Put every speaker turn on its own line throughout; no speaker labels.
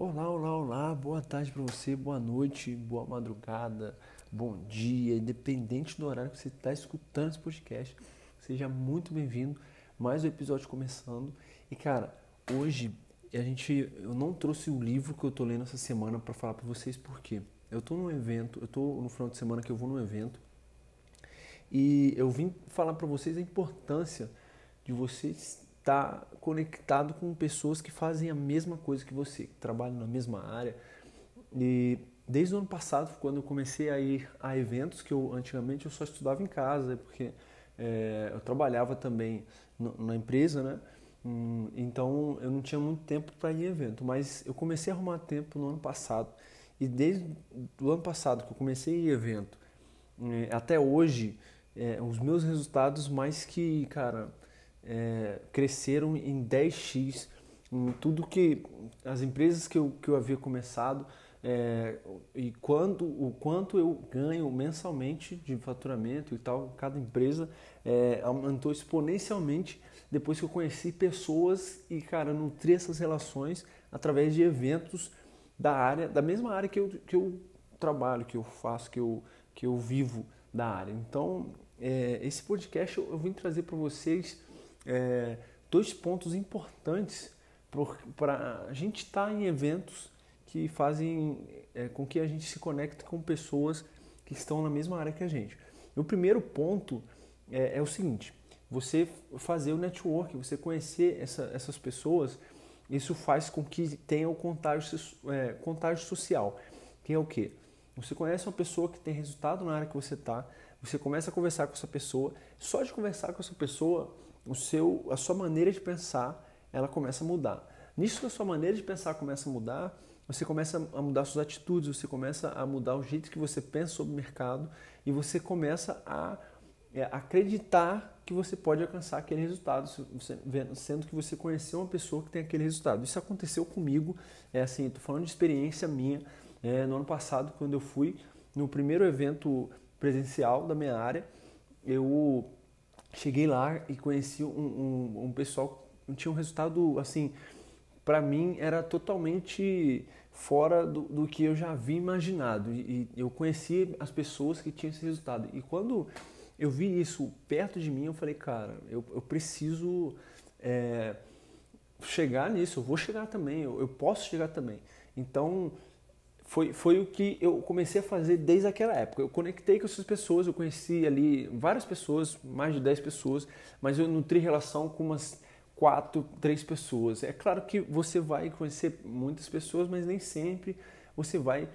Olá, olá, olá, boa tarde para você, boa noite, boa madrugada, bom dia, independente do horário que você está escutando esse podcast, seja muito bem-vindo. Mais um episódio começando. E cara, hoje a gente, eu não trouxe o livro que eu tô lendo essa semana para falar para vocês porque eu tô num evento, eu tô no final de semana que eu vou num evento e eu vim falar para vocês a importância de vocês estar conectado com pessoas que fazem a mesma coisa que você, que trabalham na mesma área. E desde o ano passado, quando eu comecei a ir a eventos, que eu antigamente eu só estudava em casa, porque é, eu trabalhava também na empresa, né? Hum, então eu não tinha muito tempo para ir a evento, mas eu comecei a arrumar tempo no ano passado. E desde o ano passado que eu comecei a ir a evento, é, até hoje, é, os meus resultados mais que, cara, é, cresceram em 10x em tudo que as empresas que eu, que eu havia começado é, e quando, o quanto eu ganho mensalmente de faturamento e tal, cada empresa é, aumentou exponencialmente depois que eu conheci pessoas e, cara, nutri essas relações através de eventos da área, da mesma área que eu, que eu trabalho, que eu faço, que eu, que eu vivo da área. Então, é, esse podcast eu, eu vim trazer para vocês é, dois pontos importantes para a gente estar tá em eventos que fazem é, com que a gente se conecte com pessoas que estão na mesma área que a gente. O primeiro ponto é, é o seguinte: você fazer o network, você conhecer essa, essas pessoas, isso faz com que tenha o contágio, é, contágio social, que é o quê? Você conhece uma pessoa que tem resultado na área que você está, você começa a conversar com essa pessoa, só de conversar com essa pessoa, o seu, a sua maneira de pensar ela começa a mudar. Nisso que a sua maneira de pensar começa a mudar, você começa a mudar suas atitudes, você começa a mudar o jeito que você pensa sobre o mercado e você começa a é, acreditar que você pode alcançar aquele resultado, sendo que você conheceu uma pessoa que tem aquele resultado. Isso aconteceu comigo, é assim, estou falando de experiência minha, é, no ano passado, quando eu fui no primeiro evento presencial da minha área, eu cheguei lá e conheci um, um, um pessoal que tinha um resultado assim, para mim era totalmente fora do, do, que eu já havia imaginado. E, e eu conheci as pessoas que tinham esse resultado. E quando eu vi isso perto de mim, eu falei, cara, eu, eu preciso é, chegar nisso, eu vou chegar também, eu, eu posso chegar também. Então, foi, foi o que eu comecei a fazer desde aquela época. Eu conectei com essas pessoas, eu conheci ali várias pessoas, mais de 10 pessoas, mas eu nutri relação com umas quatro, três pessoas. É claro que você vai conhecer muitas pessoas, mas nem sempre você vai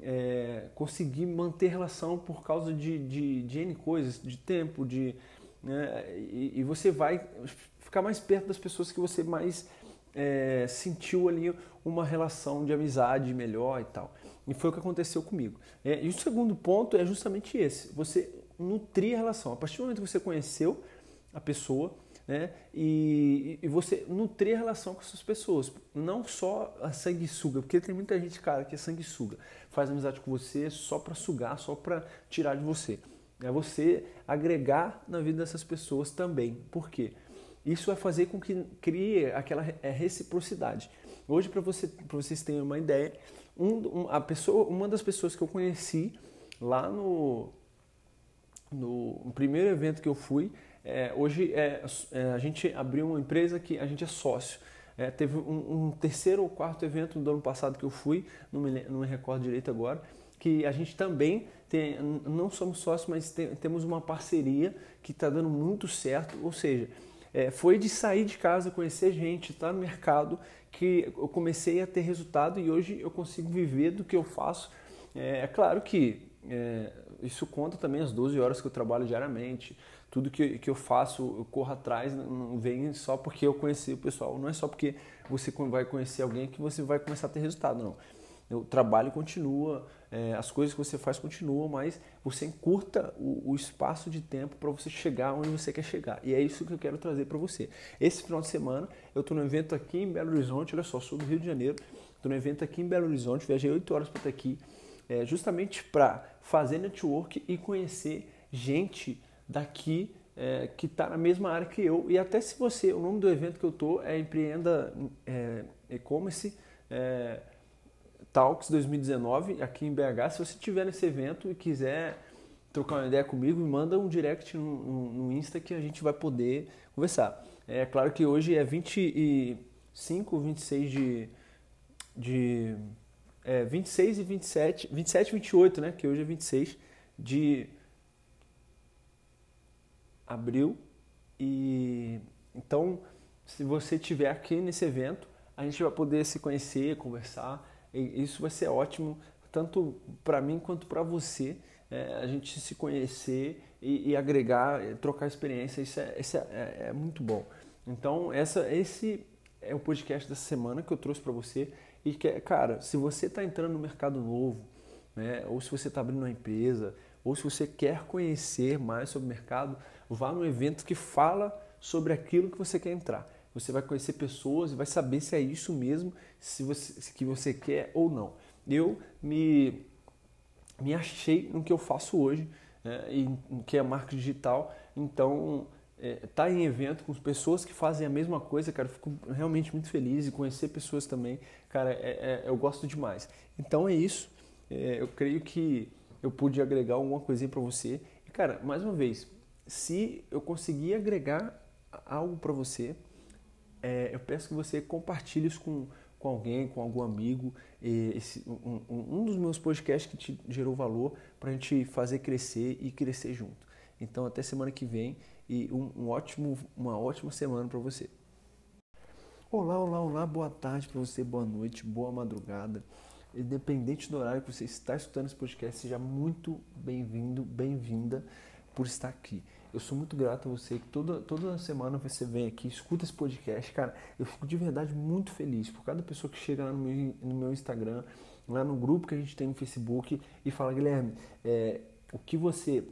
é, conseguir manter relação por causa de, de, de N coisas, de tempo, de, né, e, e, você vai ficar mais perto das pessoas que você mais é, sentiu ali uma relação de amizade melhor e tal. E foi o que aconteceu comigo. É, e o segundo ponto é justamente esse: você nutrir a relação. A partir do momento que você conheceu a pessoa, né, e, e você nutrir a relação com essas pessoas, não só a sanguessuga, porque tem muita gente, cara, que é sanguessuga, faz amizade com você só para sugar, só para tirar de você. É você agregar na vida dessas pessoas também. Por quê? Isso vai fazer com que crie aquela é, reciprocidade. Hoje, para você, vocês terem uma ideia, um, a pessoa, uma das pessoas que eu conheci lá no, no, no primeiro evento que eu fui, é, hoje é, é, a gente abriu uma empresa que a gente é sócio. É, teve um, um, terceiro ou quarto evento do ano passado que eu fui, não me, não me recordo direito agora, que a gente também tem, não somos sócios, mas tem, temos uma parceria que está dando muito certo. Ou seja, é, foi de sair de casa, conhecer gente, estar tá no mercado, que eu comecei a ter resultado e hoje eu consigo viver do que eu faço. É, é claro que é, isso conta também as 12 horas que eu trabalho diariamente, tudo que, que eu faço, eu corro atrás, não vem só porque eu conheci o pessoal, não é só porque você vai conhecer alguém que você vai começar a ter resultado, não. O trabalho continua, é, as coisas que você faz continuam, mas você encurta o, o espaço de tempo para você chegar onde você quer chegar. E é isso que eu quero trazer para você. Esse final de semana eu estou no evento aqui em Belo Horizonte, olha só, sou do Rio de Janeiro, estou no evento aqui em Belo Horizonte, viajei 8 horas para estar aqui, é, justamente para fazer network e conhecer gente daqui é, que está na mesma área que eu. E até se você, o nome do evento que eu estou é Empreenda é, E-Commerce. É, Talks 2019 aqui em BH. Se você estiver nesse evento e quiser trocar uma ideia comigo, me manda um direct no, no, no Insta que a gente vai poder conversar. É claro que hoje é 25, 26 de. de é, 26 e 27, 27 e 28, né? Que hoje é 26 de abril. E então, se você estiver aqui nesse evento, a gente vai poder se conhecer, conversar. Isso vai ser ótimo, tanto para mim quanto para você. É, a gente se conhecer e, e agregar, trocar experiência, isso, é, isso é, é, é muito bom. Então, essa, esse é o podcast dessa semana que eu trouxe para você. E que, cara, se você está entrando no mercado novo, né, ou se você está abrindo uma empresa, ou se você quer conhecer mais sobre o mercado, vá num evento que fala sobre aquilo que você quer entrar. Você vai conhecer pessoas e vai saber se é isso mesmo se você, que você quer ou não. Eu me, me achei no que eu faço hoje, né, em, que é marketing digital. Então, é, tá em evento com pessoas que fazem a mesma coisa, cara, eu fico realmente muito feliz e conhecer pessoas também, cara, é, é, eu gosto demais. Então é isso. É, eu creio que eu pude agregar alguma coisinha para você. E, cara, mais uma vez, se eu conseguir agregar algo para você, é, eu peço que você compartilhe isso com, com alguém, com algum amigo. Esse, um, um dos meus podcasts que te gerou valor para a gente fazer crescer e crescer junto. Então, até semana que vem e um, um ótimo, uma ótima semana para você. Olá, olá, olá, boa tarde para você, boa noite, boa madrugada. Independente do horário que você está escutando esse podcast, seja muito bem-vindo, bem-vinda por estar aqui. Eu sou muito grato a você que toda, toda semana você vem aqui, escuta esse podcast. Cara, eu fico de verdade muito feliz por cada pessoa que chega lá no meu, no meu Instagram, lá no grupo que a gente tem no Facebook e fala, Guilherme, é, o que você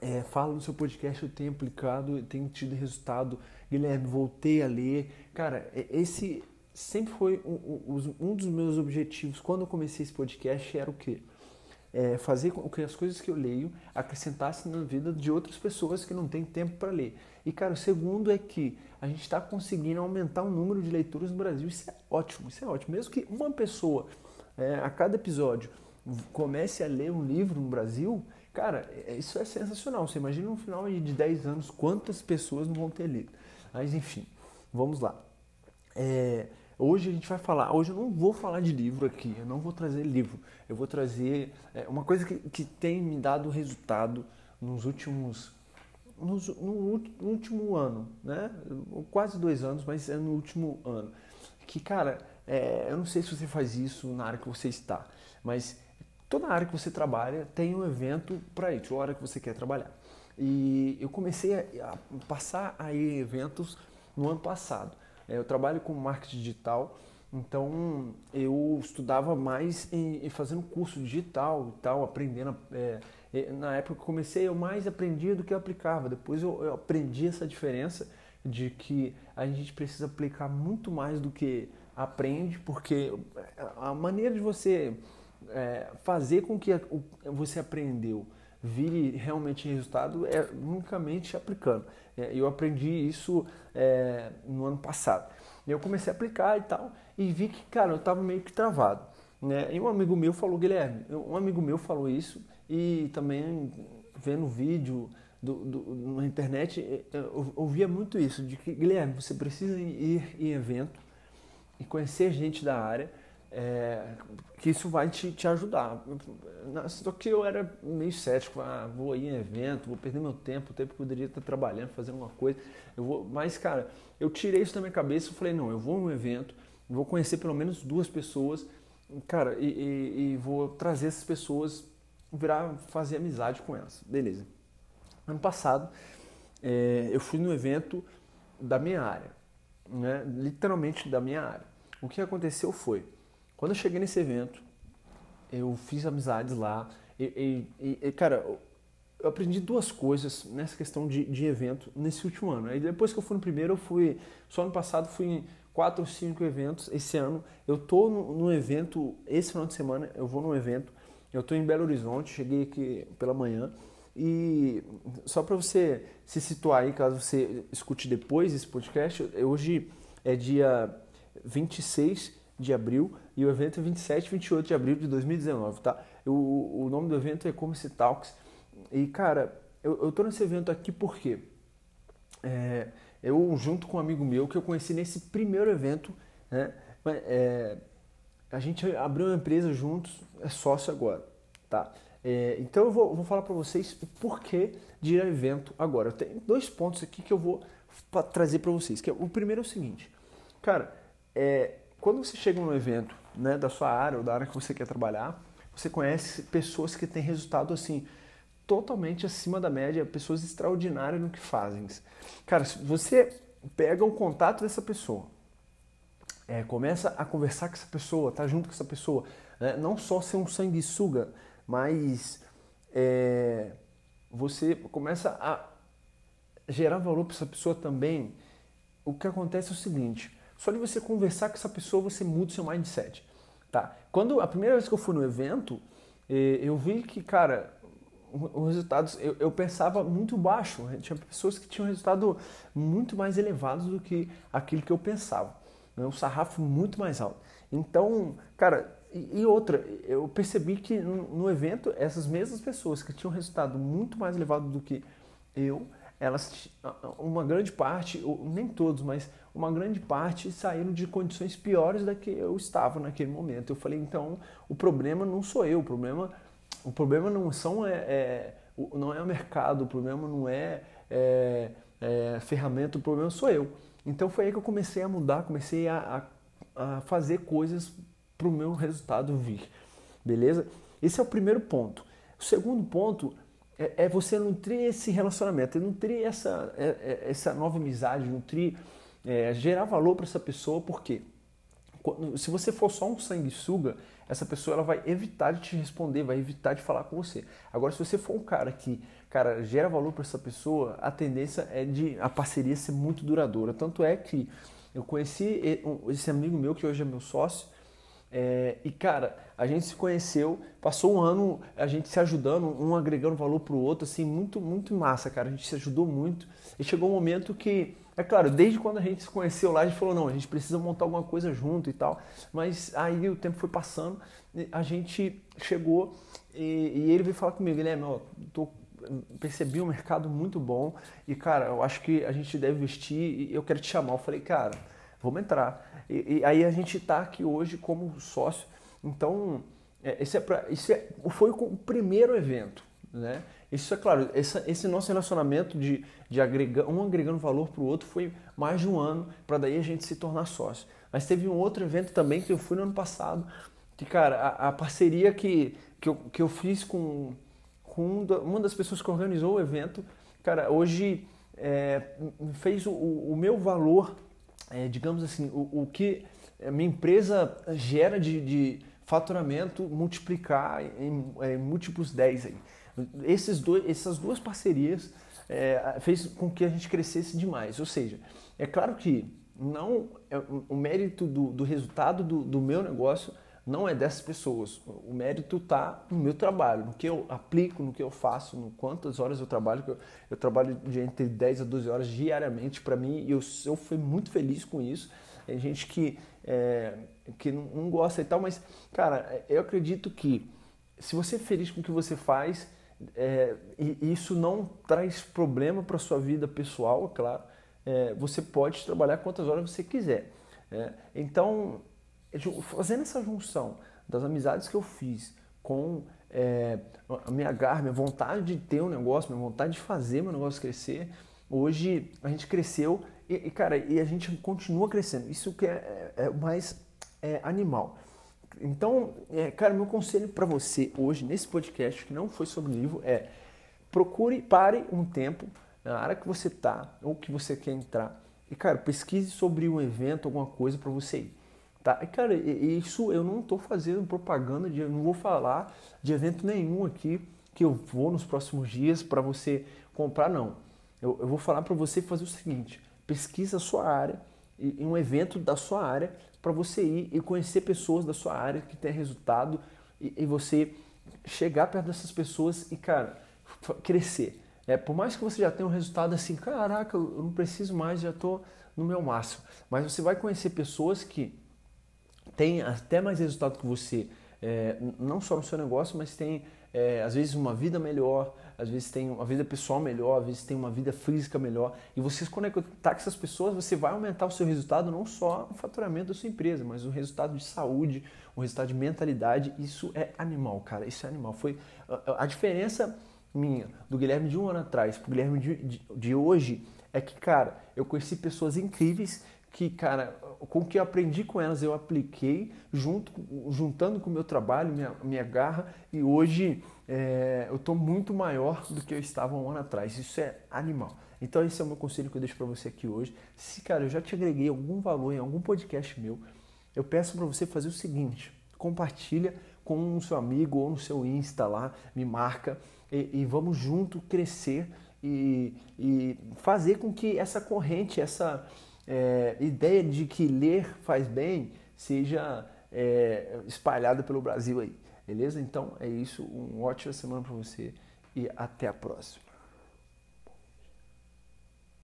é, fala no seu podcast eu tenho aplicado, tenho tido resultado. Guilherme, voltei a ler. Cara, é, esse sempre foi um, um dos meus objetivos quando eu comecei esse podcast era o quê? É fazer com que as coisas que eu leio acrescentassem na vida de outras pessoas que não têm tempo para ler. E, cara, o segundo é que a gente está conseguindo aumentar o número de leituras no Brasil. Isso é ótimo, isso é ótimo. Mesmo que uma pessoa é, a cada episódio comece a ler um livro no Brasil, cara, é, isso é sensacional. Você imagina no final de 10 anos quantas pessoas não vão ter lido. Mas, enfim, vamos lá. É, Hoje a gente vai falar, hoje eu não vou falar de livro aqui, eu não vou trazer livro, eu vou trazer é, uma coisa que, que tem me dado resultado nos últimos, nos, no, no último ano, né? Quase dois anos, mas é no último ano. Que, cara, é, eu não sei se você faz isso na área que você está, mas toda área que você trabalha tem um evento para isso, a hora que você quer trabalhar. E eu comecei a, a passar aí eventos no ano passado. É, eu trabalho com marketing digital, então eu estudava mais em, fazendo curso digital e tal, aprendendo. É, na época que comecei, eu mais aprendia do que eu aplicava. Depois eu, eu aprendi essa diferença de que a gente precisa aplicar muito mais do que aprende, porque a maneira de você é, fazer com que você aprendeu vire realmente resultado é unicamente aplicando. É, eu aprendi isso é, no ano passado. Eu comecei a aplicar e tal, e vi que, cara, eu estava meio que travado. Né? E um amigo meu falou, Guilherme, um amigo meu falou isso, e também vendo vídeo do, do, na internet, eu ouvia muito isso, de que, Guilherme, você precisa ir em evento e conhecer gente da área, é, que isso vai te, te ajudar. Só que eu era meio cético, ah, vou ir em evento, vou perder meu tempo, o tempo que eu poderia estar trabalhando, fazendo uma coisa. Eu vou, mas, cara, eu tirei isso da minha cabeça e falei, não, eu vou um evento, vou conhecer pelo menos duas pessoas, cara, e, e, e vou trazer essas pessoas, virar, fazer amizade com elas. Beleza. Ano passado, é, eu fui no evento da minha área, né? literalmente da minha área. O que aconteceu foi, quando eu cheguei nesse evento, eu fiz amizades lá. E, e, e, cara, eu aprendi duas coisas nessa questão de, de evento nesse último ano. Aí depois que eu fui no primeiro, eu fui. Só ano passado fui em quatro ou cinco eventos. Esse ano eu tô no, evento, esse final de semana eu vou no evento. Eu tô em Belo Horizonte, cheguei aqui pela manhã. E só para você se situar aí, caso você escute depois esse podcast, hoje é dia 26 de abril e o evento é 27 e 28 de abril de 2019, tá? O, o nome do evento é E-Commerce Talks. E, cara, eu, eu tô nesse evento aqui porque é, eu, junto com um amigo meu, que eu conheci nesse primeiro evento, né? É, a gente abriu uma empresa juntos, é sócio agora, tá? É, então eu vou, vou falar para vocês o porquê de ir ao evento agora. Eu tenho dois pontos aqui que eu vou trazer para vocês. Que é, o primeiro é o seguinte, cara, é, quando você chega num evento né, da sua área ou da área que você quer trabalhar, você conhece pessoas que têm resultado assim totalmente acima da média, pessoas extraordinárias no que fazem. Cara, se você pega o contato dessa pessoa, é, começa a conversar com essa pessoa, tá junto com essa pessoa, né? não só ser um sanguessuga, mas é, você começa a gerar valor para essa pessoa também. O que acontece é o seguinte: só de você conversar com essa pessoa, você muda o seu mindset. Tá? Quando a primeira vez que eu fui no evento, eh, eu vi que, cara, os resultados eu, eu, pensava muito baixo. Tinha pessoas que tinham resultado muito mais elevados do que aquilo que eu pensava. Né? Um sarrafo muito mais alto. Então, cara, e, e outra, eu percebi que no, no, evento, essas mesmas pessoas que tinham resultado muito mais elevado do que eu, elas, uma grande parte, nem todos, mas uma grande parte saíram de condições piores da que eu estava naquele momento. Eu falei, então, o problema não sou eu, o problema, o problema não são é, é não é o mercado, o problema não é, é, é, ferramenta, o problema sou eu. Então foi aí que eu comecei a mudar, comecei a, a, a fazer coisas para o meu resultado vir, beleza? Esse é o primeiro ponto. O segundo ponto é, é você nutrir esse relacionamento, é nutrir essa, é, é, essa nova amizade, nutrir, é, gerar valor para essa pessoa, porque se você for só um sanguessuga, essa pessoa ela vai evitar de te responder, vai evitar de falar com você. Agora, se você for um cara que, cara, gera valor para essa pessoa, a tendência é de a parceria ser muito duradoura. Tanto é que eu conheci esse amigo meu que hoje é meu sócio, é, e cara, a gente se conheceu, passou um ano a gente se ajudando, um agregando valor pro outro, assim, muito, muito massa, cara. A gente se ajudou muito. E chegou um momento que, é claro, desde quando a gente se conheceu lá, a gente falou, não, a gente precisa montar alguma coisa junto e tal. Mas aí o tempo foi passando, a gente chegou e, e ele veio falar comigo, Guilherme, ó, tô percebi um mercado muito bom e, cara, eu acho que a gente deve investir e eu quero te chamar. Eu falei, cara, vamos entrar. E, e aí a gente está aqui hoje como sócio. Então, é, esse, é pra, esse é, foi o primeiro evento. Né? Isso é claro, esse, esse nosso relacionamento de, de agregar, um agregando valor para o outro foi mais de um ano para daí a gente se tornar sócio. Mas teve um outro evento também que eu fui no ano passado, que, cara, a, a parceria que, que, eu, que eu fiz com, com uma das pessoas que organizou o evento, cara, hoje é, fez o, o meu valor é, digamos assim, o, o, que a minha empresa gera de, de faturamento multiplicar em, em, múltiplos 10 aí. Esses dois, essas duas parcerias é, fez com que a gente crescesse demais. Ou seja, é claro que não é, o mérito do, do resultado do, do meu negócio não é dessas pessoas. O mérito está no meu trabalho, no que eu aplico, no que eu faço, no quantas horas eu trabalho. Eu, eu trabalho de entre 10 a 12 horas diariamente para mim e eu, eu fui muito feliz com isso. Tem gente que, é, que não, não gosta e tal, mas, cara, eu acredito que se você é feliz com o que você faz, é, e isso não traz problema para sua vida pessoal, é claro, é, você pode trabalhar quantas horas você quiser. É, então, fazendo essa junção das amizades que eu fiz com é, a minha garra, minha vontade de ter um negócio, minha vontade de fazer meu negócio crescer, hoje a gente cresceu e, e cara, e a gente continua crescendo. Isso que é, é, é mais é, animal. Então, é, cara, meu conselho para você hoje nesse podcast, que não foi sobre livro, é procure, pare um tempo na área que você tá ou que você quer entrar e, cara, pesquise sobre um evento, alguma coisa para você ir. Tá? E, cara, isso eu não estou fazendo propaganda, de, eu não vou falar de evento nenhum aqui que eu vou nos próximos dias para você comprar, não. Eu, eu vou falar para você fazer o seguinte: pesquisa a sua área, em um evento da sua área, para você ir e conhecer pessoas da sua área que tem resultado e, e você chegar perto dessas pessoas e, cara, crescer. É, por mais que você já tenha um resultado assim, caraca, eu não preciso mais, já estou no meu máximo. Mas você vai conhecer pessoas que tem até mais resultado que você, é, não só no seu negócio, mas tem é, às vezes uma vida melhor, às vezes tem uma vida pessoal melhor, às vezes tem uma vida física melhor. E você se conectar com essas pessoas, você vai aumentar o seu resultado, não só no faturamento da sua empresa, mas o resultado de saúde, o resultado de mentalidade. Isso é animal, cara. Isso é animal. Foi a, a diferença minha do Guilherme de um ano atrás para o Guilherme de, de, de hoje é que, cara, eu conheci pessoas incríveis que, cara, com o que eu aprendi com elas eu apliquei, junto, juntando com o meu trabalho, minha, minha garra, e hoje é, eu estou muito maior do que eu estava um ano atrás. Isso é animal. Então esse é o meu conselho que eu deixo para você aqui hoje. Se, cara, eu já te agreguei algum valor em algum podcast meu, eu peço para você fazer o seguinte, compartilha com o seu amigo ou no seu Insta lá, me marca e, e vamos junto crescer e, e fazer com que essa corrente, essa é, ideia de que ler faz bem seja é, espalhada pelo Brasil aí. Beleza? Então é isso. Uma ótima semana para você e até a próxima.